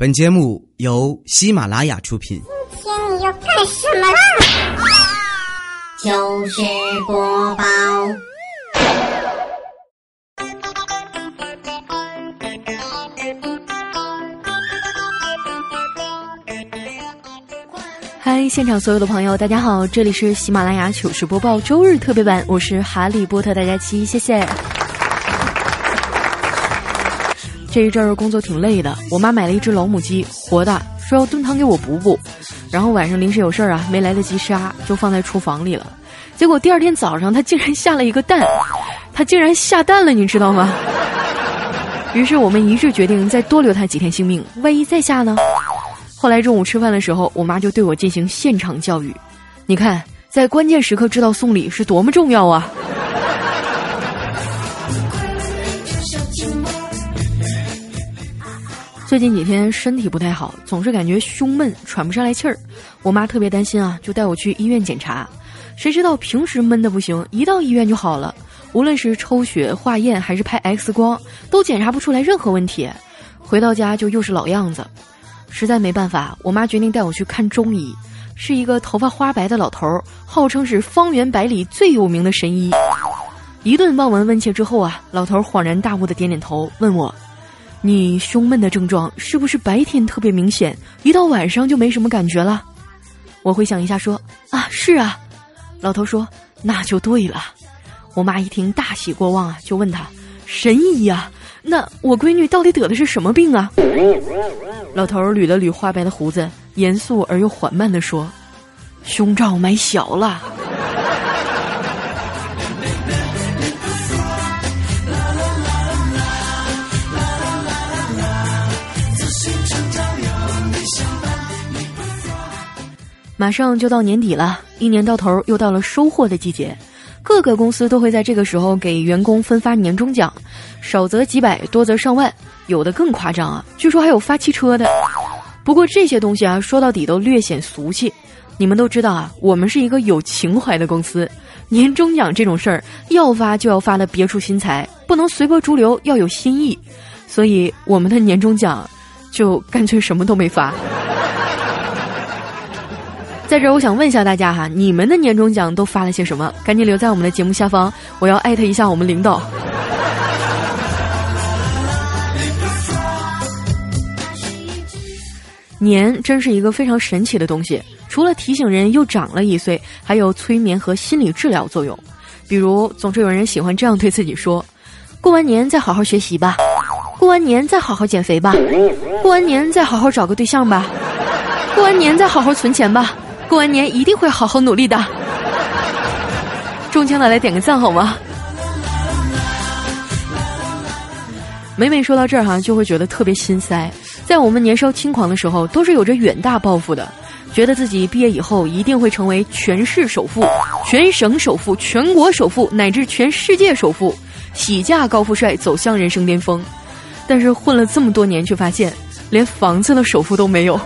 本节目由喜马拉雅出品。今天你要干什么啦？糗事播报。嗨，现场所有的朋友，大家好，这里是喜马拉雅糗事播报周日特别版，我是哈利波特大家七，谢谢。这一阵儿工作挺累的，我妈买了一只老母鸡，活的，说要炖汤给我补补。然后晚上临时有事儿啊，没来得及杀，就放在厨房里了。结果第二天早上，它竟然下了一个蛋，它竟然下蛋了，你知道吗？于是我们一致决定再多留它几天性命，万一再下呢？后来中午吃饭的时候，我妈就对我进行现场教育，你看，在关键时刻知道送礼是多么重要啊！最近几天身体不太好，总是感觉胸闷，喘不上来气儿。我妈特别担心啊，就带我去医院检查。谁知道平时闷的不行，一到医院就好了。无论是抽血、化验还是拍 X 光，都检查不出来任何问题。回到家就又是老样子，实在没办法，我妈决定带我去看中医。是一个头发花白的老头，号称是方圆百里最有名的神医。一顿望闻问切之后啊，老头恍然大悟的点点头，问我。你胸闷的症状是不是白天特别明显，一到晚上就没什么感觉了？我回想一下，说啊，是啊。老头说那就对了。我妈一听大喜过望啊，就问他神医呀，那我闺女到底得的是什么病啊？老头捋了捋花白的胡子，严肃而又缓慢的说：“胸罩买小了。”马上就到年底了，一年到头又到了收获的季节，各个公司都会在这个时候给员工分发年终奖，少则几百，多则上万，有的更夸张啊，据说还有发汽车的。不过这些东西啊，说到底都略显俗气。你们都知道啊，我们是一个有情怀的公司，年终奖这种事儿要发就要发的别出心裁，不能随波逐流，要有新意。所以我们的年终奖，就干脆什么都没发。在这儿，我想问一下大家哈，你们的年终奖都发了些什么？赶紧留在我们的节目下方，我要艾特一下我们领导。年真是一个非常神奇的东西，除了提醒人又长了一岁，还有催眠和心理治疗作用。比如，总是有人喜欢这样对自己说：“过完年再好好学习吧，过完年再好好减肥吧，过完年再好好找个对象吧，过完年再好好存钱吧。”过完年一定会好好努力的，中枪的来点个赞好吗？每每说到这儿哈，就会觉得特别心塞。在我们年少轻狂的时候，都是有着远大抱负的，觉得自己毕业以后一定会成为全市首富、全省首富、全国首富乃至全世界首富，喜嫁高富帅，走向人生巅峰。但是混了这么多年，却发现连房子的首付都没有。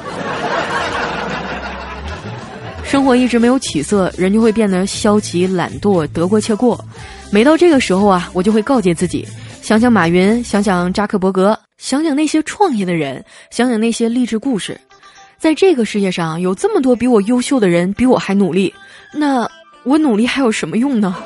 生活一直没有起色，人就会变得消极懒惰，得过且过。每到这个时候啊，我就会告诫自己：想想马云，想想扎克伯格，想想那些创业的人，想想那些励志故事。在这个世界上，有这么多比我优秀的人，比我还努力，那我努力还有什么用呢？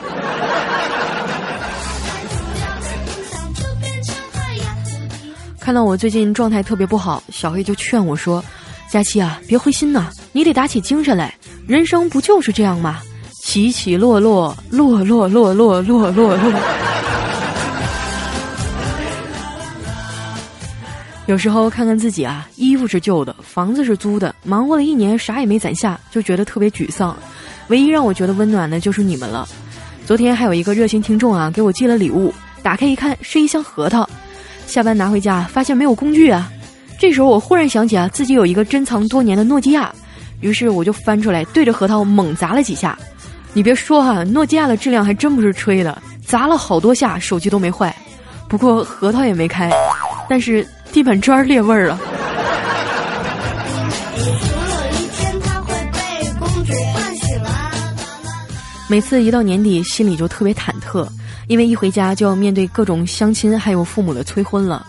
看到我最近状态特别不好，小黑就劝我说：“佳期啊，别灰心呐，你得打起精神来。”人生不就是这样吗？起起落落，落落落落落落落。有时候看看自己啊，衣服是旧的，房子是租的，忙活了一年啥也没攒下，就觉得特别沮丧。唯一让我觉得温暖的就是你们了。昨天还有一个热心听众啊，给我寄了礼物，打开一看是一箱核桃。下班拿回家发现没有工具啊，这时候我忽然想起啊，自己有一个珍藏多年的诺基亚。于是我就翻出来，对着核桃猛砸了几下。你别说哈，诺基亚的质量还真不是吹的，砸了好多下，手机都没坏。不过核桃也没开，但是地板砖裂味儿了。每次一到年底，心里就特别忐忑，因为一回家就要面对各种相亲，还有父母的催婚了。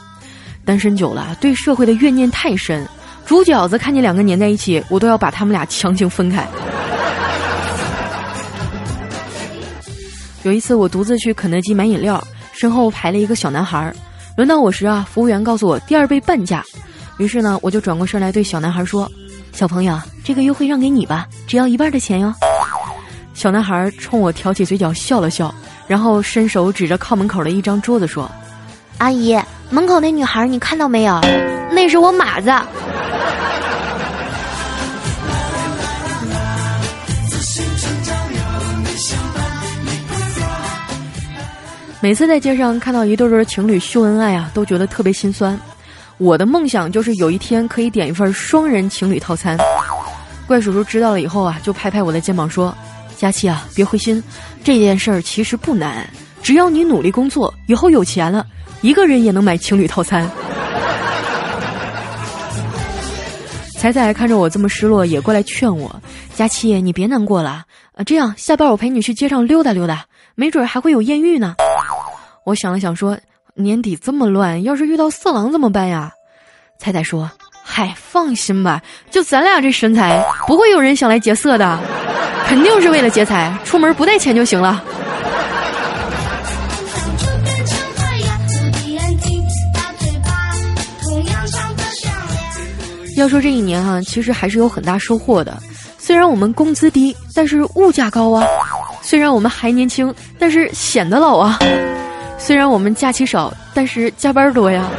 单身久了，对社会的怨念太深。煮饺子看见两个粘在一起，我都要把他们俩强行分开。有一次，我独自去肯德基买饮料，身后排了一个小男孩。轮到我时啊，服务员告诉我第二杯半价。于是呢，我就转过身来对小男孩说：“小朋友，这个优惠让给你吧，只要一半的钱哟。”小男孩冲我挑起嘴角笑了笑，然后伸手指着靠门口的一张桌子说：“阿姨，门口那女孩你看到没有？那是我马子。”每次在街上看到一对对情侣秀恩爱啊，都觉得特别心酸。我的梦想就是有一天可以点一份双人情侣套餐。怪叔叔知道了以后啊，就拍拍我的肩膀说：“佳琪啊，别灰心，这件事儿其实不难，只要你努力工作，以后有钱了，一个人也能买情侣套餐。”彩彩看着我这么失落，也过来劝我：“佳琪，你别难过了，啊，这样下班我陪你去街上溜达溜达，没准还会有艳遇呢。”我想了想，说：“年底这么乱，要是遇到色狼怎么办呀？”彩彩说：“嗨，放心吧，就咱俩这身材，不会有人想来劫色的，肯定是为了劫财，出门不带钱就行了。”要说这一年哈，其实还是有很大收获的。虽然我们工资低，但是物价高啊；虽然我们还年轻，但是显得老啊。虽然我们假期少，但是加班多呀。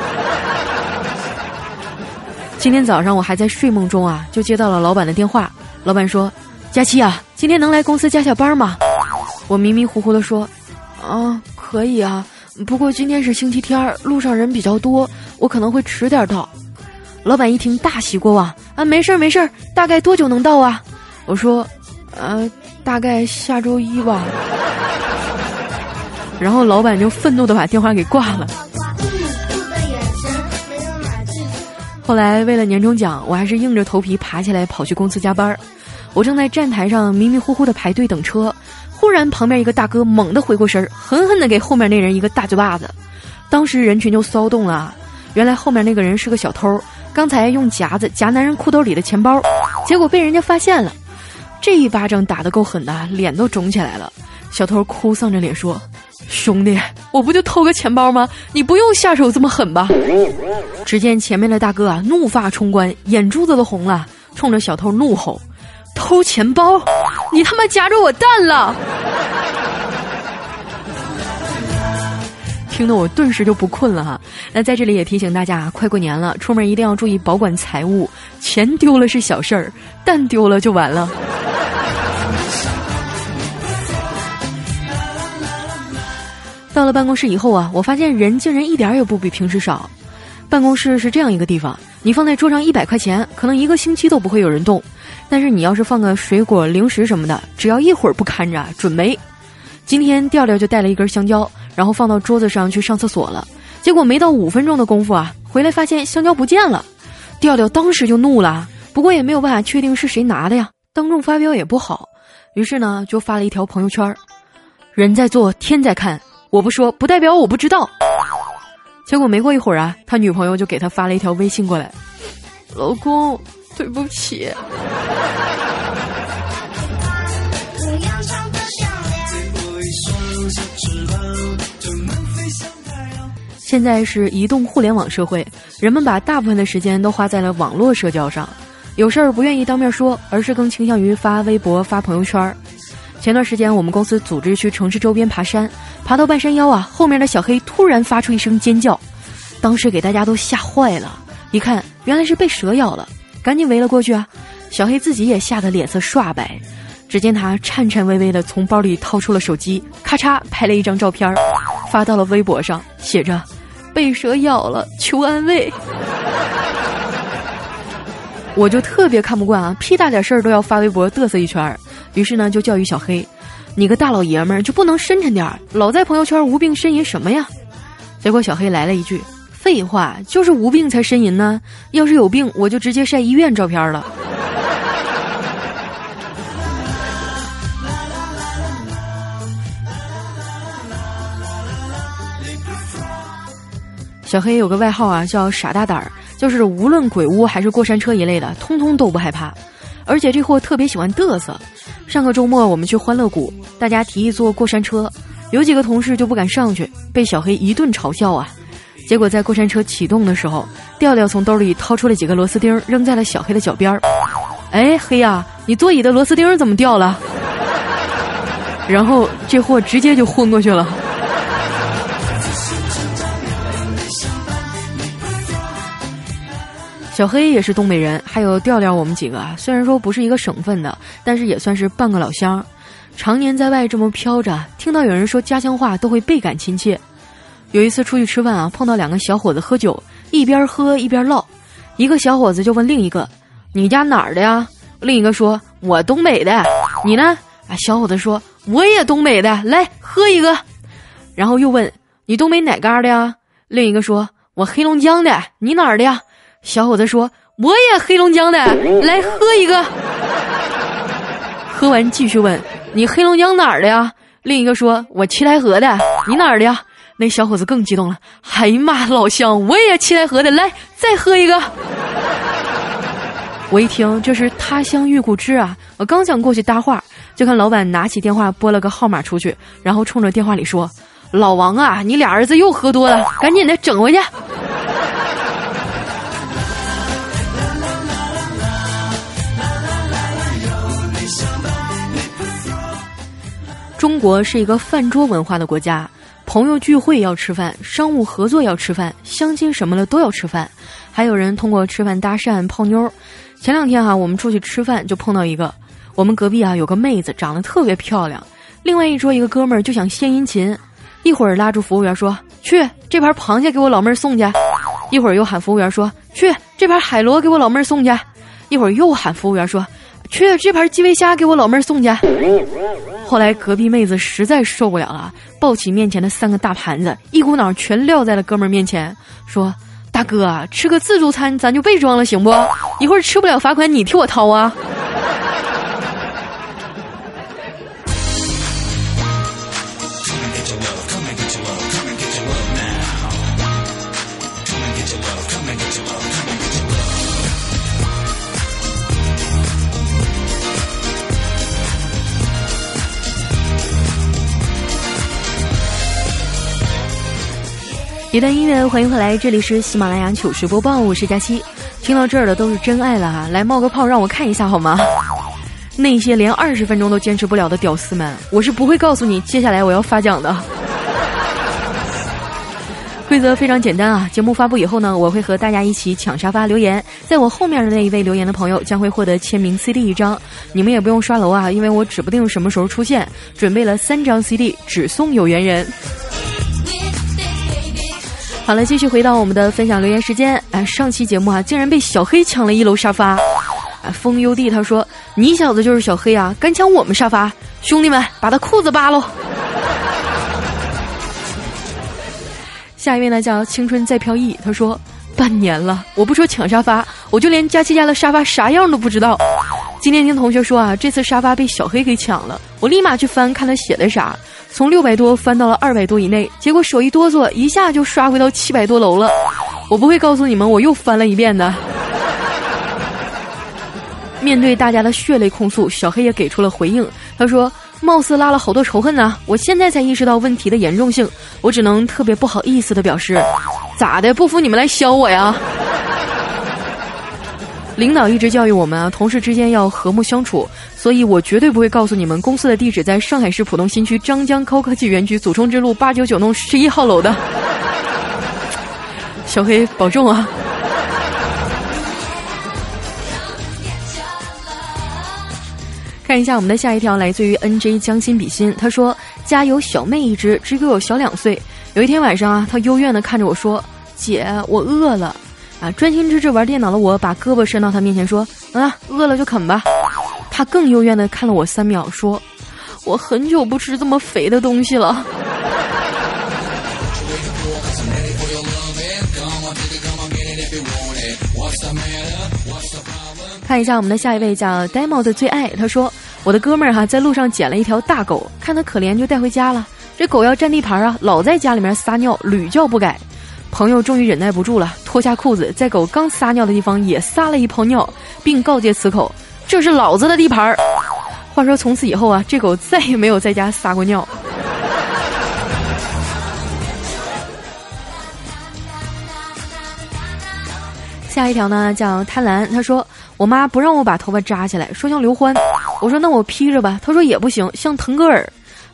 今天早上我还在睡梦中啊，就接到了老板的电话。老板说：“佳期啊，今天能来公司加下班吗？”我迷迷糊糊的说：“啊，可以啊，不过今天是星期天，路上人比较多，我可能会迟点到。”老板一听大喜过望啊，没事儿没事儿，大概多久能到啊？我说：“呃，大概下周一吧。”然后老板就愤怒的把电话给挂了。后来为了年终奖，我还是硬着头皮爬起来跑去公司加班。我正在站台上迷迷糊糊的排队等车，忽然旁边一个大哥猛地回过神儿，狠狠的给后面那人一个大嘴巴子。当时人群就骚动了，原来后面那个人是个小偷，刚才用夹子夹男人裤兜里的钱包，结果被人家发现了。这一巴掌打得够狠的，脸都肿起来了。小偷哭丧着脸说。兄弟，我不就偷个钱包吗？你不用下手这么狠吧？只见前面的大哥啊，怒发冲冠，眼珠子都红了，冲着小偷怒吼：“偷钱包，你他妈夹着我蛋了！”听得我顿时就不困了哈。那在这里也提醒大家，快过年了，出门一定要注意保管财物，钱丢了是小事儿，蛋丢了就完了。到了办公室以后啊，我发现人竟然一点也不比平时少。办公室是这样一个地方，你放在桌上一百块钱，可能一个星期都不会有人动；但是你要是放个水果、零食什么的，只要一会儿不看着，准没。今天调调就带了一根香蕉，然后放到桌子上去上厕所了。结果没到五分钟的功夫啊，回来发现香蕉不见了。调调当时就怒了，不过也没有办法确定是谁拿的呀，当众发飙也不好，于是呢就发了一条朋友圈：人在做，天在看。我不说，不代表我不知道。结果没过一会儿啊，他女朋友就给他发了一条微信过来：“老公，对不起。”现在是移动互联网社会，人们把大部分的时间都花在了网络社交上，有事儿不愿意当面说，而是更倾向于发微博、发朋友圈。前段时间，我们公司组织去城市周边爬山，爬到半山腰啊，后面的小黑突然发出一声尖叫，当时给大家都吓坏了。一看，原来是被蛇咬了，赶紧围了过去啊。小黑自己也吓得脸色刷白，只见他颤颤巍巍地从包里掏出了手机，咔嚓拍了一张照片，发到了微博上，写着：“被蛇咬了，求安慰。”我就特别看不惯啊，屁大点事儿都要发微博嘚瑟一圈儿。于是呢，就教育小黑：“你个大老爷们儿就不能深沉点儿，老在朋友圈无病呻吟什么呀？”结果小黑来了一句：“废话，就是无病才呻吟呢。要是有病，我就直接晒医院照片了。”小黑有个外号啊，叫傻大胆儿，就是无论鬼屋还是过山车一类的，通通都不害怕。而且这货特别喜欢嘚瑟。上个周末我们去欢乐谷，大家提议坐过山车，有几个同事就不敢上去，被小黑一顿嘲笑啊。结果在过山车启动的时候，调调从兜里掏出了几个螺丝钉，扔在了小黑的脚边儿。哎，黑呀，你座椅的螺丝钉怎么掉了？然后这货直接就昏过去了。小黑也是东北人，还有调调，我们几个，虽然说不是一个省份的，但是也算是半个老乡。常年在外这么飘着，听到有人说家乡话都会倍感亲切。有一次出去吃饭啊，碰到两个小伙子喝酒，一边喝一边唠。一个小伙子就问另一个：“你家哪儿的呀？”另一个说：“我东北的。”你呢？啊，小伙子说：“我也东北的。”来喝一个。然后又问：“你东北哪嘎的呀？”另一个说：“我黑龙江的。”你哪儿的呀？小伙子说：“我也黑龙江的，来喝一个。”喝完继续问：“你黑龙江哪儿的呀？”另一个说：“我七台河的，你哪儿的呀？”那小伙子更激动了：“哎呀妈，老乡，我也七台河的，来再喝一个。”我一听这是他乡遇故知啊，我刚想过去搭话，就看老板拿起电话拨了个号码出去，然后冲着电话里说：“老王啊，你俩儿子又喝多了，赶紧的整回去。”中国是一个饭桌文化的国家，朋友聚会要吃饭，商务合作要吃饭，相亲什么的都要吃饭，还有人通过吃饭搭讪泡妞。前两天哈，我们出去吃饭就碰到一个，我们隔壁啊有个妹子长得特别漂亮，另外一桌一个哥们儿就想献殷勤，一会儿拉住服务员说：“去这盘螃蟹给我老妹儿送去。”一会儿又喊服务员说：“去这盘海螺给我老妹儿送去。”一会儿又喊服务员说。去这盘基围虾给我老妹儿送去。后来隔壁妹子实在受不了了，抱起面前的三个大盘子，一股脑全撂在了哥们儿面前，说：“大哥，吃个自助餐咱就别装了，行不？一会儿吃不了罚款你替我掏啊。”一段音乐，欢迎回来，这里是喜马拉雅糗事播报，我是佳期。听到这儿的都是真爱了哈，来冒个泡让我看一下好吗？那些连二十分钟都坚持不了的屌丝们，我是不会告诉你接下来我要发奖的。规则非常简单啊，节目发布以后呢，我会和大家一起抢沙发留言，在我后面的那一位留言的朋友将会获得签名 CD 一张，你们也不用刷楼啊，因为我指不定什么时候出现，准备了三张 CD，只送有缘人。好了，继续回到我们的分享留言时间。哎，上期节目啊，竟然被小黑抢了一楼沙发。啊，风优弟他说：“你小子就是小黑啊，敢抢我们沙发，兄弟们把他裤子扒喽！”下一位呢叫青春在飘逸，他说：“半年了，我不说抢沙发，我就连佳期家的沙发啥样都不知道。今天听同学说啊，这次沙发被小黑给抢了，我立马去翻看他写的啥。”从六百多翻到了二百多以内，结果手一哆嗦，一下就刷回到七百多楼了。我不会告诉你们，我又翻了一遍的。面对大家的血泪控诉，小黑也给出了回应。他说：“貌似拉了好多仇恨呢，我现在才意识到问题的严重性，我只能特别不好意思的表示，咋的？不服你们来削我呀？”领导一直教育我们啊，同事之间要和睦相处，所以我绝对不会告诉你们公司的地址在上海市浦东新区张江高科技园区祖冲之路八九九弄十一号楼的。小黑保重啊！看一下我们的下一条，来自于 NJ 将心比心，他说：“家有小妹一只，只比我小两岁。有一天晚上啊，他幽怨的看着我说：‘姐，我饿了。’”啊，专心致志玩电脑的我，把胳膊伸到他面前说：“啊，饿了就啃吧。”他更幽怨的看了我三秒，说：“我很久不吃这么肥的东西了。”看一下我们的下一位叫 Demo 的最爱，他说：“我的哥们儿哈在路上捡了一条大狗，看他可怜就带回家了。这狗要占地盘啊，老在家里面撒尿，屡教不改。”朋友终于忍耐不住了，脱下裤子，在狗刚撒尿的地方也撒了一泡尿，并告诫此口：“这是老子的地盘儿。”话说从此以后啊，这狗再也没有在家撒过尿。下一条呢，叫贪婪。他说：“我妈不让我把头发扎起来，说像刘欢。”我说：“那我披着吧。”他说：“也不行，像腾格尔。”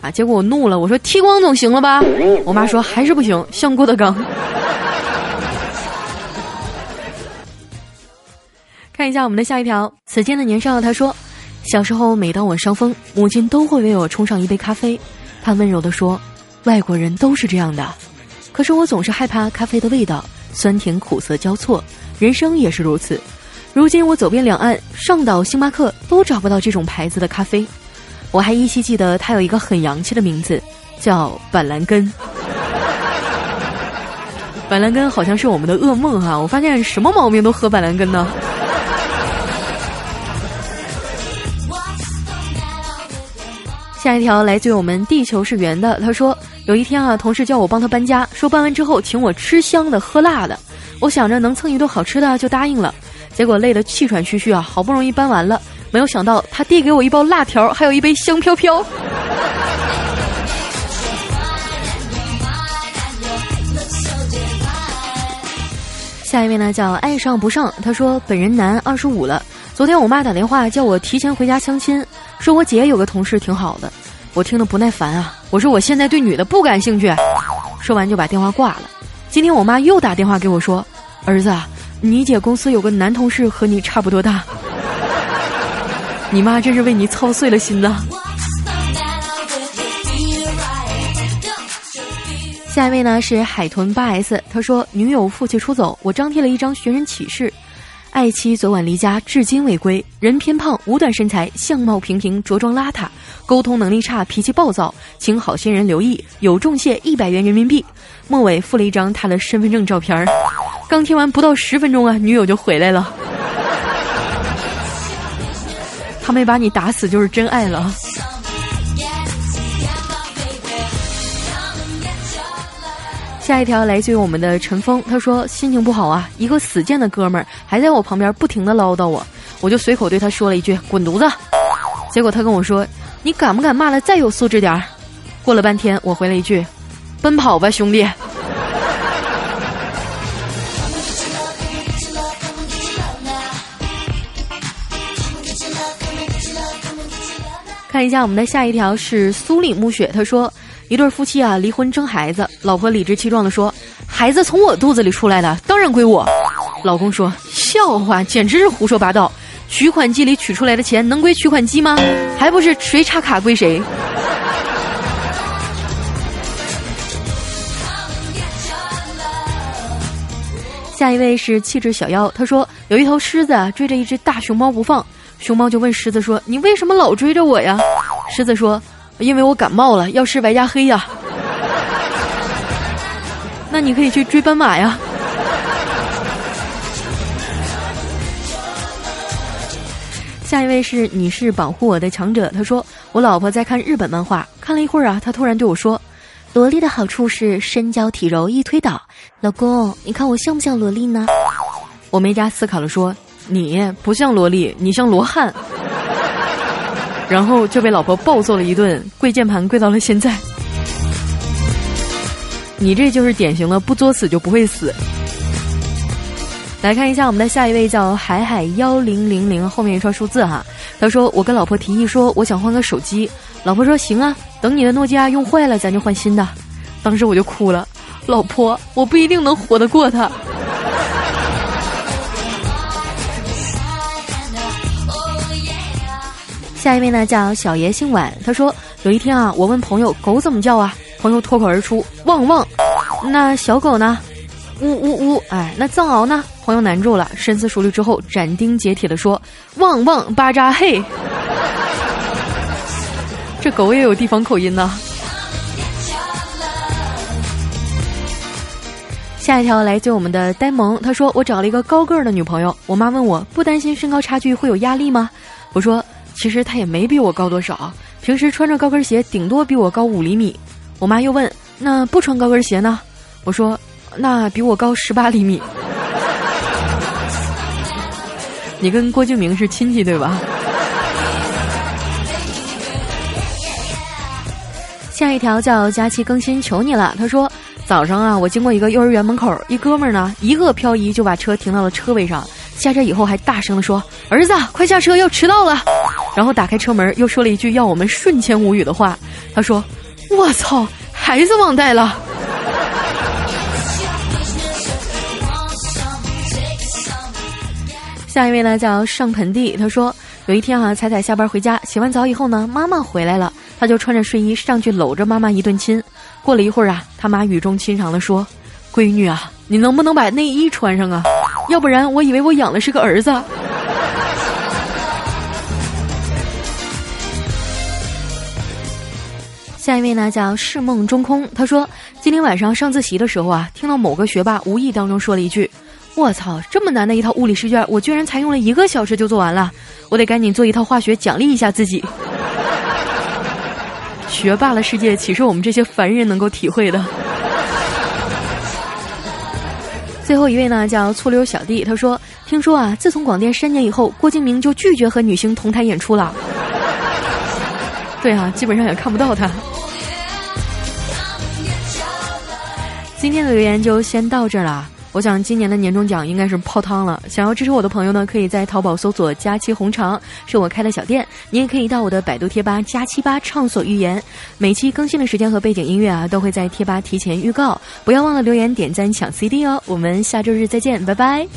啊，结果我怒了，我说：“剃光总行了吧？”我妈说：“还是不行，像郭德纲。”看一下我们的下一条，此间的年少，他说：“小时候每当我伤风，母亲都会为我冲上一杯咖啡，她温柔地说：‘外国人都是这样的。’可是我总是害怕咖啡的味道，酸甜苦涩交错。”人生也是如此，如今我走遍两岸，上岛、星巴克都找不到这种牌子的咖啡。我还依稀记得它有一个很洋气的名字，叫板蓝根。板蓝根好像是我们的噩梦哈！我发现什么毛病都喝板蓝根呢。下一条来自于我们地球是圆的，他说有一天啊，同事叫我帮他搬家，说搬完之后请我吃香的喝辣的。我想着能蹭一顿好吃的就答应了，结果累得气喘吁吁啊，好不容易搬完了，没有想到他递给我一包辣条，还有一杯香飘飘。下一位呢叫爱上不上，他说本人男，二十五了。昨天我妈打电话叫我提前回家相亲，说我姐有个同事挺好的，我听得不耐烦啊，我说我现在对女的不感兴趣，说完就把电话挂了。今天我妈又打电话给我说：“儿子，你姐公司有个男同事和你差不多大。”你妈真是为你操碎了心呐。下一位呢是海豚八 S，他说女友负气出走，我张贴了一张寻人启事。爱妻昨晚离家，至今未归。人偏胖，五短身材，相貌平平，着装邋遢，沟通能力差，脾气暴躁，请好心人留意。有重谢一百元人民币。末尾附了一张他的身份证照片儿。刚贴完不到十分钟啊，女友就回来了。他没把你打死就是真爱了。下一条来自于我们的陈峰，他说心情不好啊，一个死贱的哥们儿还在我旁边不停的唠叨我，我就随口对他说了一句滚犊子，结果他跟我说你敢不敢骂的再有素质点儿？过了半天我回了一句，奔跑吧兄弟。看一下我们的下一条是苏里木雪，他说。一对夫妻啊，离婚争孩子，老婆理直气壮地说：“孩子从我肚子里出来的，当然归我。”老公说：“笑话，简直是胡说八道！取款机里取出来的钱能归取款机吗？还不是谁插卡归谁。”下一位是气质小妖，他说有一头狮子追着一只大熊猫不放，熊猫就问狮子说：“你为什么老追着我呀？”狮子说。因为我感冒了，要吃白加黑呀。那你可以去追斑马呀。下一位是你是保护我的强者，他说我老婆在看日本漫画，看了一会儿啊，她突然对我说：“萝莉的好处是身娇体柔易推倒。”老公，你看我像不像萝莉呢？我没加思考了说：“你不像萝莉，你像罗汉。”然后就被老婆暴揍了一顿，跪键盘跪到了现在。你这就是典型的不作死就不会死。来看一下我们的下一位叫海海幺零零零，后面一串数字哈。他说：“我跟老婆提议说，我想换个手机。”老婆说：“行啊，等你的诺基亚用坏了，咱就换新的。”当时我就哭了，老婆，我不一定能活得过他。下一位呢叫小爷姓晚，他说有一天啊，我问朋友狗怎么叫啊，朋友脱口而出汪汪，那小狗呢？呜呜呜，哎，那藏獒呢？朋友难住了，深思熟虑之后斩钉截铁的说汪汪巴扎嘿，这狗也有地方口音呢。下一条来自我们的呆萌，他说我找了一个高个儿的女朋友，我妈问我不担心身高差距会有压力吗？我说。其实他也没比我高多少，平时穿着高跟鞋，顶多比我高五厘米。我妈又问：“那不穿高跟鞋呢？”我说：“那比我高十八厘米。你跟郭敬明是亲戚对吧？下一条叫佳期更新，求你了。他说早上啊，我经过一个幼儿园门口，一哥们儿呢一个漂移就把车停到了车位上，下车以后还大声的说：“儿子，快下车，要迟到了。”然后打开车门，又说了一句要我们瞬间无语的话。他说：“我操，孩子忘带了。”下一位呢叫上盆地，他说有一天啊，彩彩下班回家，洗完澡以后呢，妈妈回来了，他就穿着睡衣上去搂着妈妈一顿亲。过了一会儿啊，他妈语重心长的说：“闺女啊，你能不能把内衣穿上啊？要不然我以为我养的是个儿子。”下一位呢叫是梦中空，他说今天晚上上自习的时候啊，听到某个学霸无意当中说了一句。我操，这么难的一套物理试卷，我居然才用了一个小时就做完了，我得赶紧做一套化学奖励一下自己。学霸的世界岂是我们这些凡人能够体会的？最后一位呢，叫醋溜小弟，他说：“听说啊，自从广电删减以后，郭敬明就拒绝和女星同台演出了。”对啊，基本上也看不到他。今天的留言就先到这儿了。我想今年的年终奖应该是泡汤了。想要支持我的朋友呢，可以在淘宝搜索“佳期红肠”，是我开的小店。你也可以到我的百度贴吧“佳期吧”畅所欲言，每期更新的时间和背景音乐啊，都会在贴吧提前预告。不要忘了留言、点赞、抢 CD 哦！我们下周日再见，拜拜。